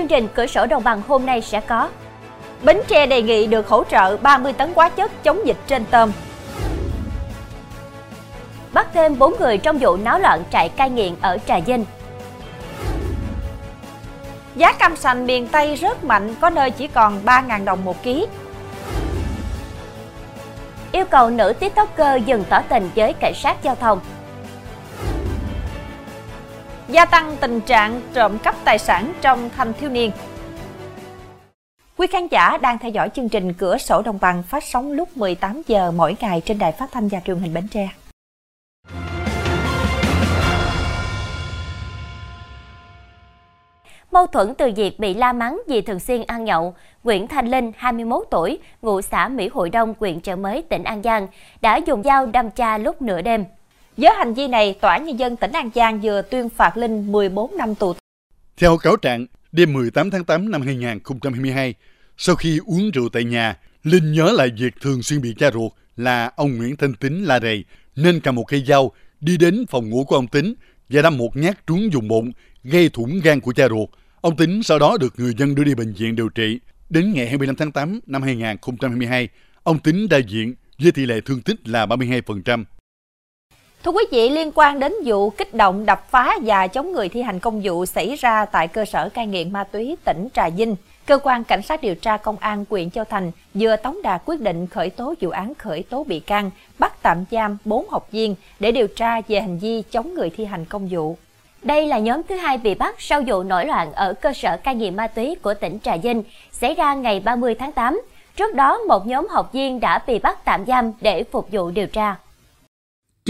Chương trình cửa sổ đồng bằng hôm nay sẽ có Bến Tre đề nghị được hỗ trợ 30 tấn hóa chất chống dịch trên tôm. Bắt thêm 4 người trong vụ náo loạn trại cai nghiện ở Trà Vinh. Giá cam sành miền Tây rất mạnh, có nơi chỉ còn 3.000 đồng một ký. Yêu cầu nữ tiktoker dừng tỏ tình với cảnh sát giao thông. Gia tăng tình trạng trộm cắp tài sản trong thanh thiếu niên. Quý khán giả đang theo dõi chương trình Cửa sổ Đồng bằng phát sóng lúc 18 giờ mỗi ngày trên đài phát thanh và truyền hình Bến Tre. Mâu thuẫn từ việc bị la mắng vì thường xuyên ăn nhậu, Nguyễn Thanh Linh, 21 tuổi, ngụ xã Mỹ Hội Đông, huyện Chợ Mới, tỉnh An Giang, đã dùng dao đâm cha lúc nửa đêm. Với hành vi này, Tòa án Nhân dân tỉnh An Giang vừa tuyên phạt Linh 14 năm tù. Theo cáo trạng, đêm 18 tháng 8 năm 2022, sau khi uống rượu tại nhà, Linh nhớ lại việc thường xuyên bị cha ruột là ông Nguyễn Thanh Tính la rầy, nên cầm một cây dao đi đến phòng ngủ của ông Tính và đâm một nhát trúng vùng bụng, gây thủng gan của cha ruột. Ông Tính sau đó được người dân đưa đi bệnh viện điều trị. Đến ngày 25 tháng 8 năm 2022, ông Tính đại diện với tỷ lệ thương tích là 32%. Thưa quý vị, liên quan đến vụ kích động đập phá và chống người thi hành công vụ xảy ra tại cơ sở cai nghiện ma túy tỉnh Trà Vinh, cơ quan cảnh sát điều tra công an huyện Châu Thành vừa tống đạt quyết định khởi tố vụ án khởi tố bị can, bắt tạm giam 4 học viên để điều tra về hành vi chống người thi hành công vụ. Đây là nhóm thứ hai bị bắt sau vụ nổi loạn ở cơ sở cai nghiện ma túy của tỉnh Trà Vinh xảy ra ngày 30 tháng 8. Trước đó, một nhóm học viên đã bị bắt tạm giam để phục vụ điều tra.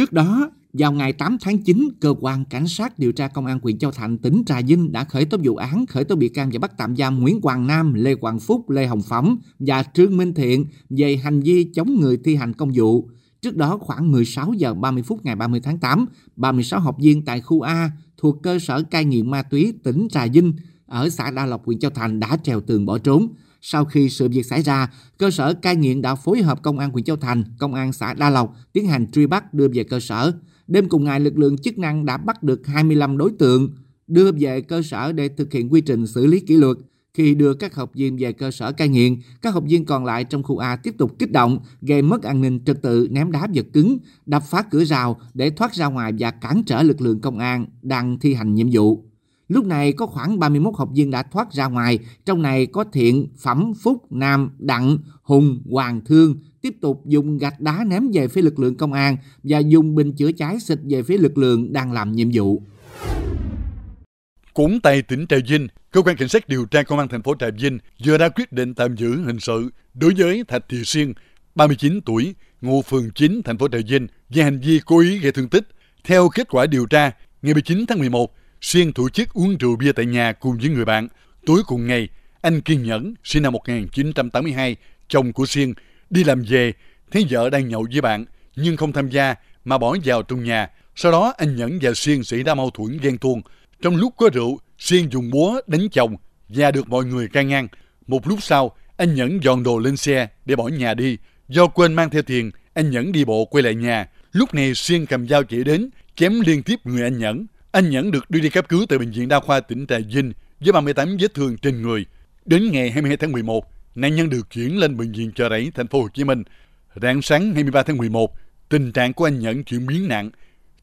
Trước đó, vào ngày 8 tháng 9, cơ quan cảnh sát điều tra công an huyện Châu Thành, tỉnh Trà Vinh đã khởi tố vụ án, khởi tố bị can và bắt tạm giam Nguyễn Hoàng Nam, Lê Hoàng Phúc, Lê Hồng Phẩm và Trương Minh Thiện về hành vi chống người thi hành công vụ. Trước đó khoảng 16 giờ 30 phút ngày 30 tháng 8, 36 học viên tại khu A thuộc cơ sở cai nghiện ma túy tỉnh Trà Vinh ở xã Đa Lộc, huyện Châu Thành đã trèo tường bỏ trốn. Sau khi sự việc xảy ra, cơ sở cai nghiện đã phối hợp công an huyện Châu Thành, công an xã Đa Lộc tiến hành truy bắt đưa về cơ sở. Đêm cùng ngày, lực lượng chức năng đã bắt được 25 đối tượng, đưa về cơ sở để thực hiện quy trình xử lý kỷ luật. Khi đưa các học viên về cơ sở cai nghiện, các học viên còn lại trong khu A tiếp tục kích động, gây mất an ninh trật tự, ném đá vật cứng, đập phá cửa rào để thoát ra ngoài và cản trở lực lượng công an đang thi hành nhiệm vụ. Lúc này có khoảng 31 học viên đã thoát ra ngoài, trong này có Thiện, Phẩm, Phúc, Nam, Đặng, Hùng, Hoàng Thương, tiếp tục dùng gạch đá ném về phía lực lượng công an và dùng bình chữa cháy xịt về phía lực lượng đang làm nhiệm vụ. Cũng tại tỉnh Trà Vinh, cơ quan cảnh sát điều tra công an thành phố Trà Vinh vừa ra quyết định tạm giữ hình sự đối với Thạch Thị Xuyên, 39 tuổi, ngụ phường 9 thành phố Trà Vinh về hành vi cố ý gây thương tích. Theo kết quả điều tra, ngày 19 tháng 11, Xuyên tổ chức uống rượu bia tại nhà cùng với người bạn. Tối cùng ngày, anh Kiên Nhẫn, sinh năm 1982, chồng của Xuyên, đi làm về, thấy vợ đang nhậu với bạn, nhưng không tham gia mà bỏ vào trong nhà. Sau đó anh Nhẫn và Xuyên xảy ra mâu thuẫn ghen tuông. Trong lúc có rượu, Xuyên dùng búa đánh chồng và được mọi người can ngăn. Một lúc sau, anh Nhẫn dọn đồ lên xe để bỏ nhà đi. Do quên mang theo tiền, anh Nhẫn đi bộ quay lại nhà. Lúc này Xuyên cầm dao chỉ đến, chém liên tiếp người anh Nhẫn. Anh Nhẫn được đưa đi cấp cứu tại Bệnh viện Đa khoa tỉnh Trà Vinh với 38 vết thương trên người. Đến ngày 22 tháng 11, nạn nhân được chuyển lên Bệnh viện Chợ Rẫy, thành phố Hồ Chí Minh. Rạng sáng 23 tháng 11, tình trạng của anh Nhẫn chuyển biến nặng,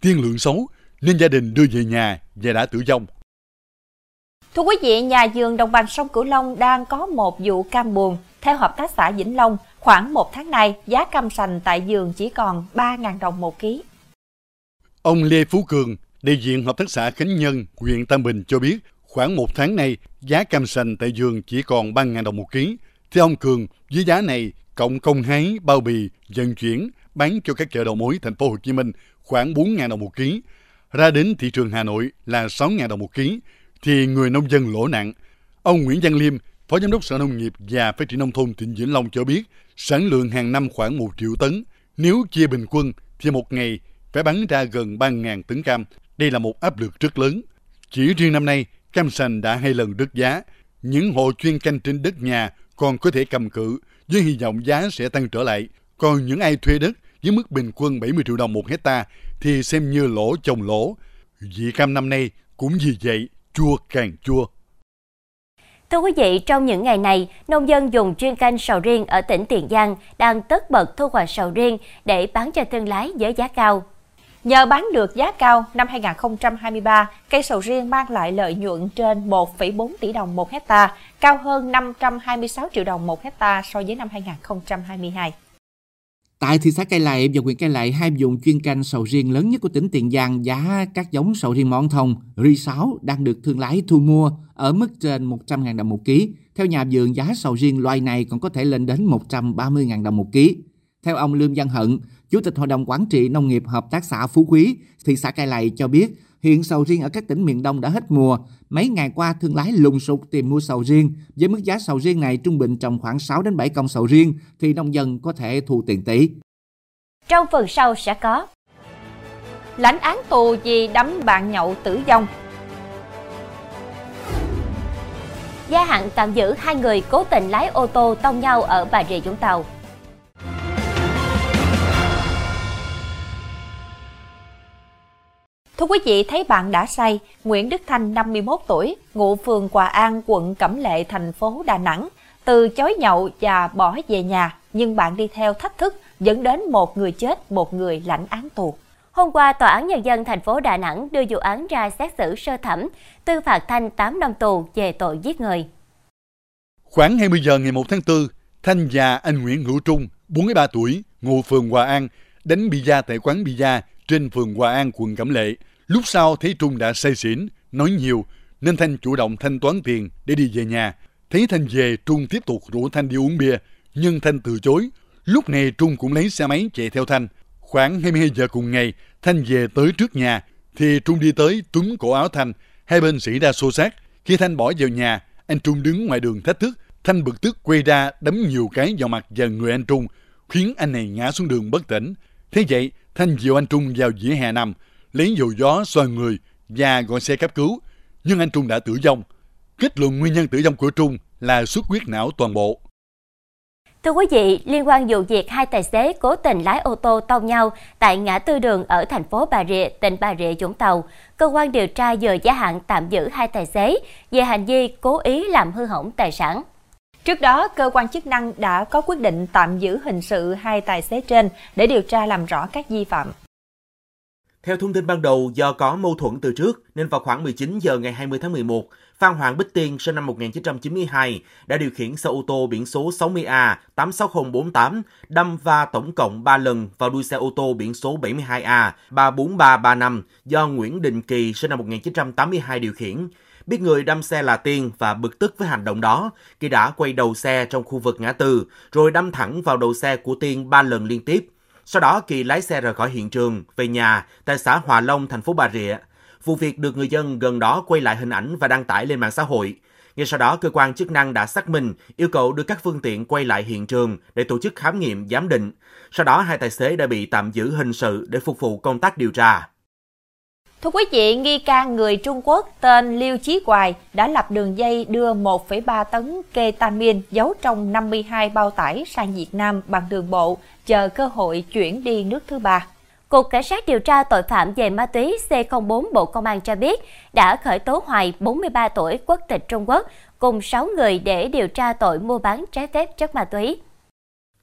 tiên lượng xấu nên gia đình đưa về nhà và đã tử vong. Thưa quý vị, nhà vườn đồng bằng sông Cửu Long đang có một vụ cam buồn. Theo Hợp tác xã Vĩnh Long, khoảng một tháng nay, giá cam sành tại vườn chỉ còn 3.000 đồng một ký. Ông Lê Phú Cường, đại diện Hợp tác xã Khánh Nhân, huyện Tam Bình cho biết, khoảng một tháng nay, giá cam sành tại vườn chỉ còn 3.000 đồng một ký. Theo ông Cường, với giá này, cộng công hái, bao bì, vận chuyển, bán cho các chợ đầu mối thành phố Hồ Chí Minh khoảng 4.000 đồng một ký. Ra đến thị trường Hà Nội là 6.000 đồng một ký, thì người nông dân lỗ nặng. Ông Nguyễn Văn Liêm, Phó Giám đốc Sở Nông nghiệp và Phát triển Nông thôn tỉnh Vĩnh Long cho biết, sản lượng hàng năm khoảng 1 triệu tấn. Nếu chia bình quân thì một ngày phải bán ra gần 3.000 tấn cam. Đây là một áp lực rất lớn. Chỉ riêng năm nay, cam sành đã hai lần rớt giá. Những hộ chuyên canh trên đất nhà còn có thể cầm cự với hy vọng giá sẽ tăng trở lại. Còn những ai thuê đất với mức bình quân 70 triệu đồng một hecta thì xem như lỗ chồng lỗ. Vị cam năm nay cũng vì vậy chua càng chua. Thưa quý vị, trong những ngày này, nông dân dùng chuyên canh sầu riêng ở tỉnh Tiền Giang đang tất bật thu hoạch sầu riêng để bán cho thương lái với giá cao. Nhờ bán được giá cao, năm 2023, cây sầu riêng mang lại lợi nhuận trên 1,4 tỷ đồng một hecta, cao hơn 526 triệu đồng một hecta so với năm 2022. Tại thị xã Cây Lậy và huyện Cây Lậy, hai vùng chuyên canh sầu riêng lớn nhất của tỉnh Tiền Giang, giá các giống sầu riêng món thông, ri 6 đang được thương lái thu mua ở mức trên 100.000 đồng một ký. Theo nhà vườn, giá sầu riêng loài này còn có thể lên đến 130.000 đồng một ký. Theo ông Lương Văn Hận, Chủ tịch Hội đồng Quản trị Nông nghiệp Hợp tác xã Phú Quý, thị xã Cai Lậy cho biết, hiện sầu riêng ở các tỉnh miền Đông đã hết mùa. Mấy ngày qua, thương lái lùng sục tìm mua sầu riêng. Với mức giá sầu riêng này trung bình trồng khoảng 6 đến 7 công sầu riêng, thì nông dân có thể thu tiền tỷ. Trong phần sau sẽ có Lãnh án tù vì đấm bạn nhậu tử vong Gia hạn tạm giữ hai người cố tình lái ô tô tông nhau ở Bà Rịa Vũng Tàu. Thưa quý vị, thấy bạn đã say, Nguyễn Đức Thanh 51 tuổi, ngụ phường Hòa An, quận Cẩm Lệ, thành phố Đà Nẵng, từ chối nhậu và bỏ về nhà, nhưng bạn đi theo thách thức dẫn đến một người chết, một người lãnh án tù. Hôm qua, Tòa án Nhân dân thành phố Đà Nẵng đưa vụ án ra xét xử sơ thẩm, tuyên phạt Thanh 8 năm tù về tội giết người. Khoảng 20 giờ ngày 1 tháng 4, Thanh và anh Nguyễn Hữu Trung, 43 tuổi, ngụ phường Hòa An, đánh bia tại quán bia trên phường Hòa An, quận Cẩm Lệ. Lúc sau thấy Trung đã say xỉn, nói nhiều, nên Thanh chủ động thanh toán tiền để đi về nhà. Thấy Thanh về, Trung tiếp tục rủ Thanh đi uống bia, nhưng Thanh từ chối. Lúc này Trung cũng lấy xe máy chạy theo Thanh. Khoảng 22 giờ cùng ngày, Thanh về tới trước nhà, thì Trung đi tới túm cổ áo Thanh, hai bên xảy ra xô xát. Khi Thanh bỏ vào nhà, anh Trung đứng ngoài đường thách thức, Thanh bực tức quay ra đấm nhiều cái vào mặt và người anh Trung, khiến anh này ngã xuống đường bất tỉnh. Thế vậy, Thanh dìu anh Trung vào dĩa hè nằm, lấy dầu gió xoa người và gọi xe cấp cứu, nhưng anh Trung đã tử vong. Kết luận nguyên nhân tử vong của Trung là xuất huyết não toàn bộ. Thưa quý vị, liên quan vụ việc hai tài xế cố tình lái ô tô tông nhau tại ngã tư đường ở thành phố Bà Rịa, tỉnh Bà Rịa, Vũng Tàu, cơ quan điều tra vừa gia hạn tạm giữ hai tài xế về hành vi cố ý làm hư hỏng tài sản. Trước đó, cơ quan chức năng đã có quyết định tạm giữ hình sự hai tài xế trên để điều tra làm rõ các vi phạm. Theo thông tin ban đầu, do có mâu thuẫn từ trước nên vào khoảng 19 giờ ngày 20 tháng 11, Phan Hoàng Bích Tiên sinh năm 1992 đã điều khiển xe ô tô biển số 60A 86048 đâm va tổng cộng 3 lần vào đuôi xe ô tô biển số 72A 34335 do Nguyễn Đình Kỳ sinh năm 1982 điều khiển. Biết người đâm xe là Tiên và bực tức với hành động đó, Kỳ đã quay đầu xe trong khu vực ngã tư, rồi đâm thẳng vào đầu xe của Tiên 3 lần liên tiếp. Sau đó Kỳ lái xe rời khỏi hiện trường, về nhà tại xã Hòa Long, thành phố Bà Rịa. Vụ việc được người dân gần đó quay lại hình ảnh và đăng tải lên mạng xã hội. Ngay sau đó, cơ quan chức năng đã xác minh, yêu cầu đưa các phương tiện quay lại hiện trường để tổ chức khám nghiệm giám định. Sau đó, hai tài xế đã bị tạm giữ hình sự để phục vụ công tác điều tra. Thưa quý vị, nghi can người Trung Quốc tên Liêu Chí Hoài đã lập đường dây đưa 1,3 tấn ketamin giấu trong 52 bao tải sang Việt Nam bằng đường bộ, chờ cơ hội chuyển đi nước thứ ba. Cục Cảnh sát điều tra tội phạm về ma túy C04 Bộ Công an cho biết đã khởi tố Hoài, 43 tuổi, quốc tịch Trung Quốc, cùng 6 người để điều tra tội mua bán trái phép chất ma túy.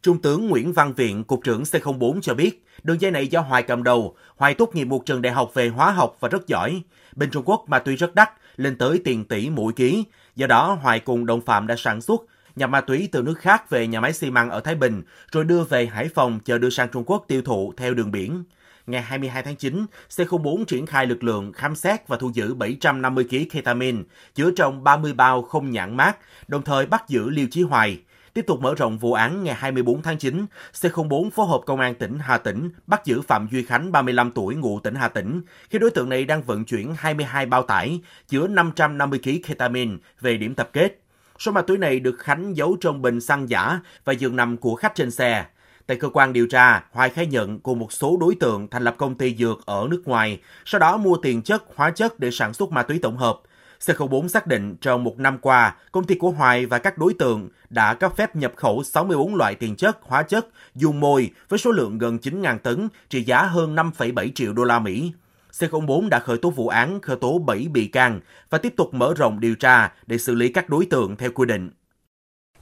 Trung tướng Nguyễn Văn Viện, Cục trưởng C04 cho biết, đường dây này do Hoài cầm đầu. Hoài tốt nghiệp một trường đại học về hóa học và rất giỏi. Bên Trung Quốc ma túy rất đắt, lên tới tiền tỷ mỗi ký. Do đó, Hoài cùng đồng phạm đã sản xuất, nhập ma túy từ nước khác về nhà máy xi măng ở Thái Bình, rồi đưa về Hải Phòng chờ đưa sang Trung Quốc tiêu thụ theo đường biển. Ngày 22 tháng 9, C04 triển khai lực lượng khám xét và thu giữ 750 kg ketamine, chứa trong 30 bao không nhãn mát, đồng thời bắt giữ Liêu Chí Hoài. Tiếp tục mở rộng vụ án ngày 24 tháng 9, C04 phối hợp Công an tỉnh Hà Tĩnh bắt giữ Phạm Duy Khánh 35 tuổi ngụ tỉnh Hà Tĩnh khi đối tượng này đang vận chuyển 22 bao tải chứa 550 kg ketamine về điểm tập kết. Số ma túy này được Khánh giấu trong bình xăng giả và giường nằm của khách trên xe. Tại cơ quan điều tra, Hoài khai nhận cùng một số đối tượng thành lập công ty dược ở nước ngoài, sau đó mua tiền chất, hóa chất để sản xuất ma túy tổng hợp. C04 xác định trong một năm qua, công ty của Hoài và các đối tượng đã cấp phép nhập khẩu 64 loại tiền chất, hóa chất, dùng môi với số lượng gần 9.000 tấn, trị giá hơn 5,7 triệu đô la Mỹ. C04 đã khởi tố vụ án, khởi tố 7 bị can và tiếp tục mở rộng điều tra để xử lý các đối tượng theo quy định.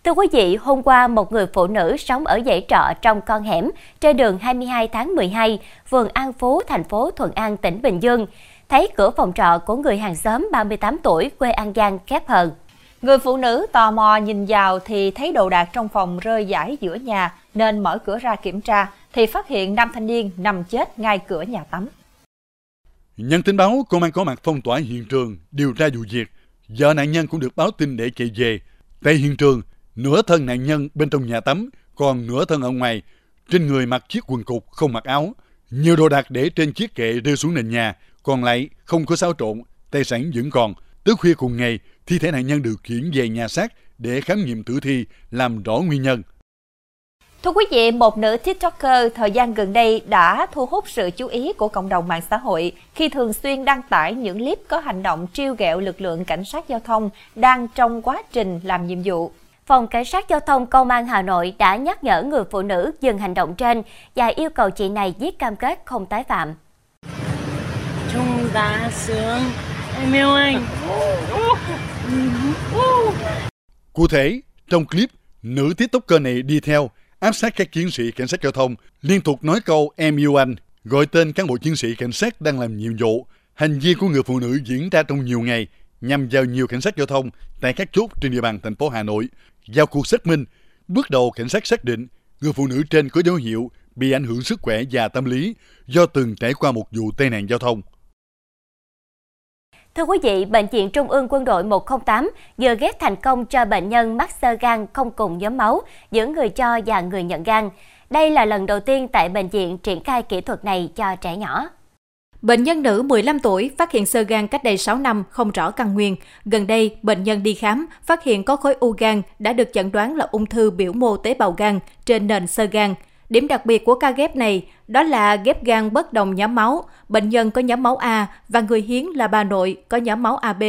Thưa quý vị, hôm qua một người phụ nữ sống ở dãy trọ trong con hẻm trên đường 22 tháng 12, phường An Phú, thành phố Thuận An, tỉnh Bình Dương, thấy cửa phòng trọ của người hàng xóm 38 tuổi quê An Giang khép hờ. Người phụ nữ tò mò nhìn vào thì thấy đồ đạc trong phòng rơi rải giữa nhà nên mở cửa ra kiểm tra thì phát hiện nam thanh niên nằm chết ngay cửa nhà tắm. Nhận tin báo, công an có mặt phong tỏa hiện trường, điều tra vụ việc. Vợ nạn nhân cũng được báo tin để chạy về. Tại hiện trường, nửa thân nạn nhân bên trong nhà tắm, còn nửa thân ở ngoài. Trên người mặc chiếc quần cục, không mặc áo. Nhiều đồ đạc để trên chiếc kệ rơi xuống nền nhà, còn lại không có xáo trộn, tài sản vẫn còn. Tới khuya cùng ngày, thi thể nạn nhân được chuyển về nhà xác để khám nghiệm tử thi, làm rõ nguyên nhân. Thưa quý vị, một nữ TikToker thời gian gần đây đã thu hút sự chú ý của cộng đồng mạng xã hội khi thường xuyên đăng tải những clip có hành động trêu ghẹo lực lượng cảnh sát giao thông đang trong quá trình làm nhiệm vụ. Phòng Cảnh sát Giao thông Công an Hà Nội đã nhắc nhở người phụ nữ dừng hành động trên và yêu cầu chị này viết cam kết không tái phạm. Trung tá sướng, em yêu anh. Cụ thể, trong clip, nữ tiktoker này đi theo, áp sát các chiến sĩ cảnh sát giao thông, liên tục nói câu em yêu anh, gọi tên cán bộ chiến sĩ cảnh sát đang làm nhiệm vụ. Hành vi của người phụ nữ diễn ra trong nhiều ngày nhằm vào nhiều cảnh sát giao thông tại các chốt trên địa bàn thành phố Hà Nội. Vào cuộc xác minh, bước đầu cảnh sát xác định người phụ nữ trên có dấu hiệu bị ảnh hưởng sức khỏe và tâm lý do từng trải qua một vụ tai nạn giao thông. Thưa quý vị, Bệnh viện Trung ương Quân đội 108 vừa ghép thành công cho bệnh nhân mắc sơ gan không cùng nhóm máu giữa người cho và người nhận gan. Đây là lần đầu tiên tại bệnh viện triển khai kỹ thuật này cho trẻ nhỏ. Bệnh nhân nữ 15 tuổi phát hiện sơ gan cách đây 6 năm, không rõ căn nguyên. Gần đây, bệnh nhân đi khám, phát hiện có khối u gan đã được chẩn đoán là ung thư biểu mô tế bào gan trên nền sơ gan. Điểm đặc biệt của ca ghép này đó là ghép gan bất đồng nhóm máu, bệnh nhân có nhóm máu A và người hiến là bà nội có nhóm máu AB.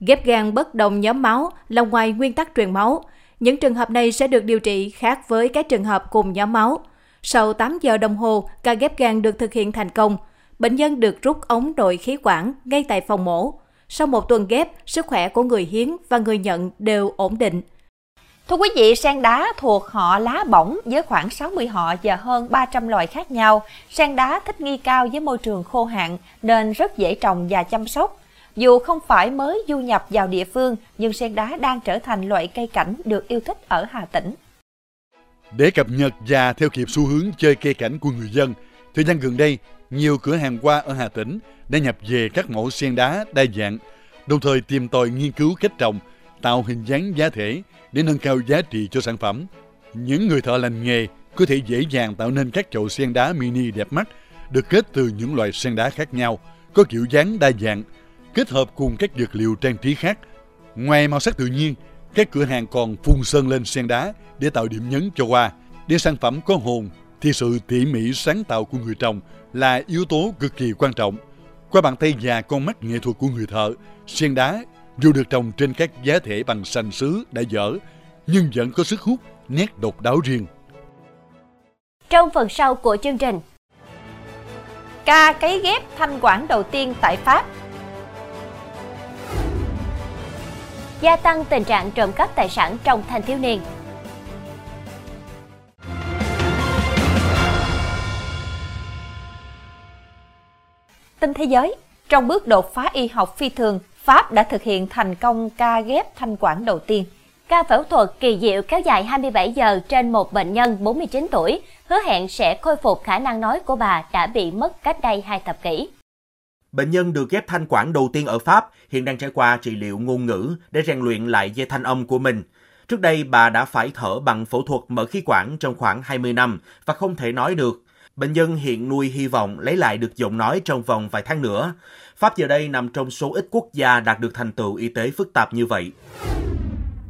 Ghép gan bất đồng nhóm máu là ngoài nguyên tắc truyền máu. Những trường hợp này sẽ được điều trị khác với các trường hợp cùng nhóm máu. Sau 8 giờ đồng hồ, ca ghép gan được thực hiện thành công. Bệnh nhân được rút ống nội khí quản ngay tại phòng mổ. Sau một tuần ghép, sức khỏe của người hiến và người nhận đều ổn định. Thưa quý vị, sen đá thuộc họ lá bỏng với khoảng 60 họ và hơn 300 loài khác nhau. Sen đá thích nghi cao với môi trường khô hạn nên rất dễ trồng và chăm sóc. Dù không phải mới du nhập vào địa phương, nhưng sen đá đang trở thành loại cây cảnh được yêu thích ở Hà Tĩnh. Để cập nhật và theo kịp xu hướng chơi cây cảnh của người dân, thời gian gần đây, nhiều cửa hàng hoa ở Hà Tĩnh đã nhập về các mẫu sen đá đa dạng, đồng thời tìm tòi nghiên cứu cách trồng, tạo hình dáng giá thể để nâng cao giá trị cho sản phẩm. Những người thợ lành nghề có thể dễ dàng tạo nên các chậu sen đá mini đẹp mắt, được kết từ những loại sen đá khác nhau, có kiểu dáng đa dạng, kết hợp cùng các dược liệu trang trí khác. Ngoài màu sắc tự nhiên, các cửa hàng còn phun sơn lên sen đá để tạo điểm nhấn cho hoa. Để sản phẩm có hồn thì sự tỉ mỉ sáng tạo của người trồng là yếu tố cực kỳ quan trọng. Qua bàn tay và con mắt nghệ thuật của người thợ, sen đá dù được trồng trên các giá thể bằng sành sứ đã dở, nhưng vẫn có sức hút, nét độc đáo riêng. Trong phần sau của chương trình, Ca cấy ghép thanh quản đầu tiên tại Pháp gia tăng tình trạng trộm cắp tài sản trong thanh thiếu niên. Tin thế giới, trong bước đột phá y học phi thường, Pháp đã thực hiện thành công ca ghép thanh quản đầu tiên. Ca phẫu thuật kỳ diệu kéo dài 27 giờ trên một bệnh nhân 49 tuổi, hứa hẹn sẽ khôi phục khả năng nói của bà đã bị mất cách đây hai thập kỷ. Bệnh nhân được ghép thanh quản đầu tiên ở Pháp hiện đang trải qua trị liệu ngôn ngữ để rèn luyện lại dây thanh âm của mình. Trước đây, bà đã phải thở bằng phẫu thuật mở khí quản trong khoảng 20 năm và không thể nói được. Bệnh nhân hiện nuôi hy vọng lấy lại được giọng nói trong vòng vài tháng nữa. Pháp giờ đây nằm trong số ít quốc gia đạt được thành tựu y tế phức tạp như vậy.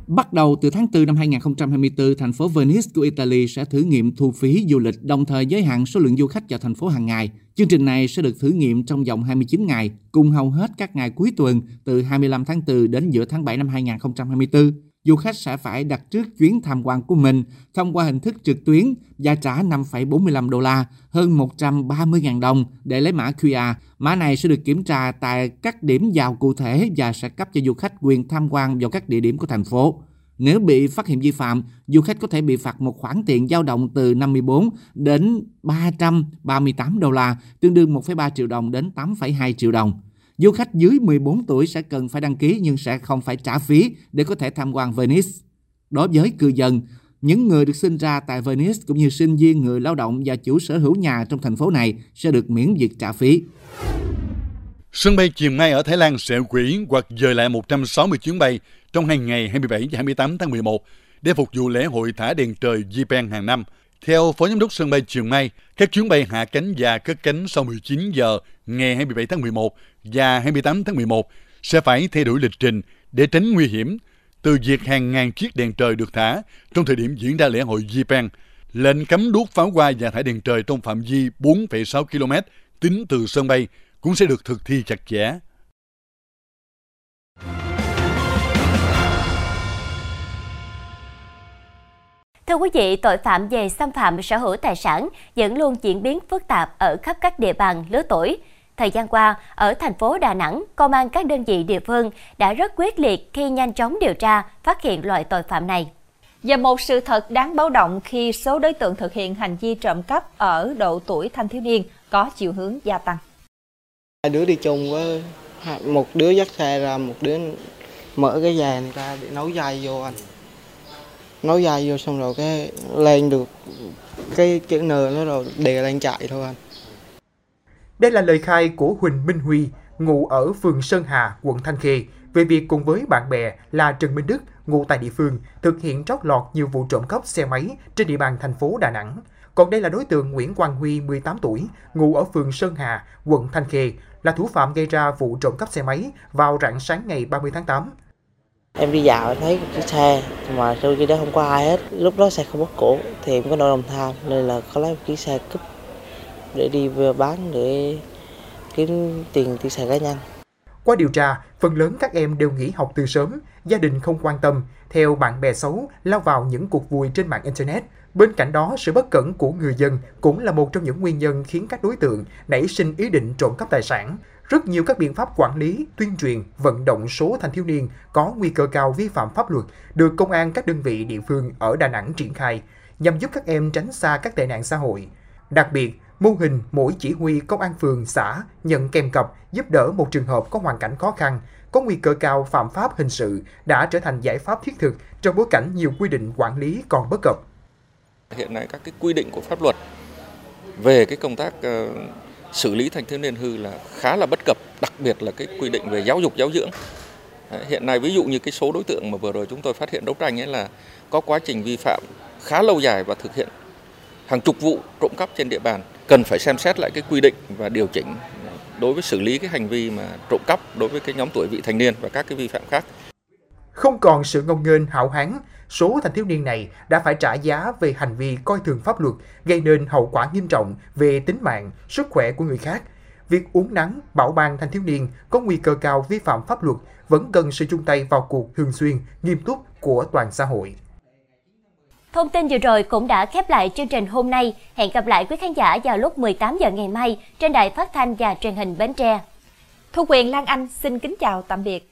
Bắt đầu từ tháng 4 năm 2024, thành phố Venice của Italy sẽ thử nghiệm thu phí du lịch, đồng thời giới hạn số lượng du khách vào thành phố hàng ngày. Chương trình này sẽ được thử nghiệm trong vòng 29 ngày, cùng hầu hết các ngày cuối tuần từ 25 tháng 4 đến giữa tháng 7 năm 2024 du khách sẽ phải đặt trước chuyến tham quan của mình thông qua hình thức trực tuyến và trả 5,45 đô la, hơn 130.000 đồng để lấy mã QR. Mã này sẽ được kiểm tra tại các điểm vào cụ thể và sẽ cấp cho du khách quyền tham quan vào các địa điểm của thành phố. Nếu bị phát hiện vi phạm, du khách có thể bị phạt một khoản tiền dao động từ 54 đến 338 đô la, tương đương 1,3 triệu đồng đến 8,2 triệu đồng. Du khách dưới 14 tuổi sẽ cần phải đăng ký nhưng sẽ không phải trả phí để có thể tham quan Venice. Đối với cư dân, những người được sinh ra tại Venice cũng như sinh viên, người lao động và chủ sở hữu nhà trong thành phố này sẽ được miễn việc trả phí. Sân bay chiều nay ở Thái Lan sẽ hủy hoặc dời lại 160 chuyến bay trong hai ngày 27 và 28 tháng 11 để phục vụ lễ hội thả đèn trời Japan hàng năm. Theo Phó Giám đốc sân bay Trường Mai, các chuyến bay hạ cánh và cất cánh sau 19 giờ ngày 27 tháng 11 và 28 tháng 11 sẽ phải thay đổi lịch trình để tránh nguy hiểm từ việc hàng ngàn chiếc đèn trời được thả trong thời điểm diễn ra lễ hội Japan. Lệnh cấm đốt pháo hoa và thả đèn trời trong phạm vi 4,6 km tính từ sân bay cũng sẽ được thực thi chặt chẽ. Thưa quý vị, tội phạm về xâm phạm sở hữu tài sản vẫn luôn diễn biến phức tạp ở khắp các địa bàn lứa tuổi. Thời gian qua, ở thành phố Đà Nẵng, công an các đơn vị địa phương đã rất quyết liệt khi nhanh chóng điều tra, phát hiện loại tội phạm này. Và một sự thật đáng báo động khi số đối tượng thực hiện hành vi trộm cắp ở độ tuổi thanh thiếu niên có chiều hướng gia tăng. Hai đứa đi chung với một đứa dắt xe ra, một đứa mở cái giày này ra để nấu dây vô anh nối dây vô xong rồi cái lên được cái chữ N nó rồi đè lên chạy thôi anh. Đây là lời khai của Huỳnh Minh Huy, ngụ ở phường Sơn Hà, quận Thanh Khê, về việc cùng với bạn bè là Trần Minh Đức, ngụ tại địa phương, thực hiện trót lọt nhiều vụ trộm cắp xe máy trên địa bàn thành phố Đà Nẵng. Còn đây là đối tượng Nguyễn Quang Huy, 18 tuổi, ngụ ở phường Sơn Hà, quận Thanh Khê, là thủ phạm gây ra vụ trộm cắp xe máy vào rạng sáng ngày 30 tháng 8. Em đi dạo thấy một chiếc xe mà trong khi đó không có ai hết. Lúc đó xe không có cổ thì em có nỗi lòng tham nên là có lấy một chiếc xe cúp để đi vừa bán để kiếm tiền tiêu xài cá nhân. Qua điều tra, phần lớn các em đều nghỉ học từ sớm, gia đình không quan tâm, theo bạn bè xấu lao vào những cuộc vui trên mạng Internet. Bên cạnh đó, sự bất cẩn của người dân cũng là một trong những nguyên nhân khiến các đối tượng nảy sinh ý định trộm cắp tài sản. Rất nhiều các biện pháp quản lý, tuyên truyền, vận động số thanh thiếu niên có nguy cơ cao vi phạm pháp luật được công an các đơn vị địa phương ở Đà Nẵng triển khai nhằm giúp các em tránh xa các tệ nạn xã hội. Đặc biệt, Mô hình mỗi chỉ huy công an phường, xã nhận kèm cặp giúp đỡ một trường hợp có hoàn cảnh khó khăn, có nguy cơ cao phạm pháp hình sự đã trở thành giải pháp thiết thực trong bối cảnh nhiều quy định quản lý còn bất cập. Hiện nay các cái quy định của pháp luật về cái công tác ờ, xử lý thanh thiếu niên hư là khá là bất cập, đặc biệt là cái quy định về giáo dục giáo dưỡng. Hiện nay ví dụ như cái số đối tượng mà vừa rồi chúng tôi phát hiện đấu tranh ấy là có quá trình vi phạm khá lâu dài và thực hiện hàng chục vụ trộm cắp trên địa bàn cần phải xem xét lại cái quy định và điều chỉnh đối với xử lý cái hành vi mà trộm cắp đối với cái nhóm tuổi vị thành niên và các cái vi phạm khác. Không còn sự ngông nghênh hạo hán, số thanh thiếu niên này đã phải trả giá về hành vi coi thường pháp luật, gây nên hậu quả nghiêm trọng về tính mạng, sức khỏe của người khác. Việc uống nắng, bảo ban thanh thiếu niên có nguy cơ cao vi phạm pháp luật vẫn cần sự chung tay vào cuộc thường xuyên, nghiêm túc của toàn xã hội. Thông tin vừa rồi cũng đã khép lại chương trình hôm nay. Hẹn gặp lại quý khán giả vào lúc 18 giờ ngày mai trên đài phát thanh và truyền hình Bến Tre. Thu Quyền Lan Anh xin kính chào tạm biệt.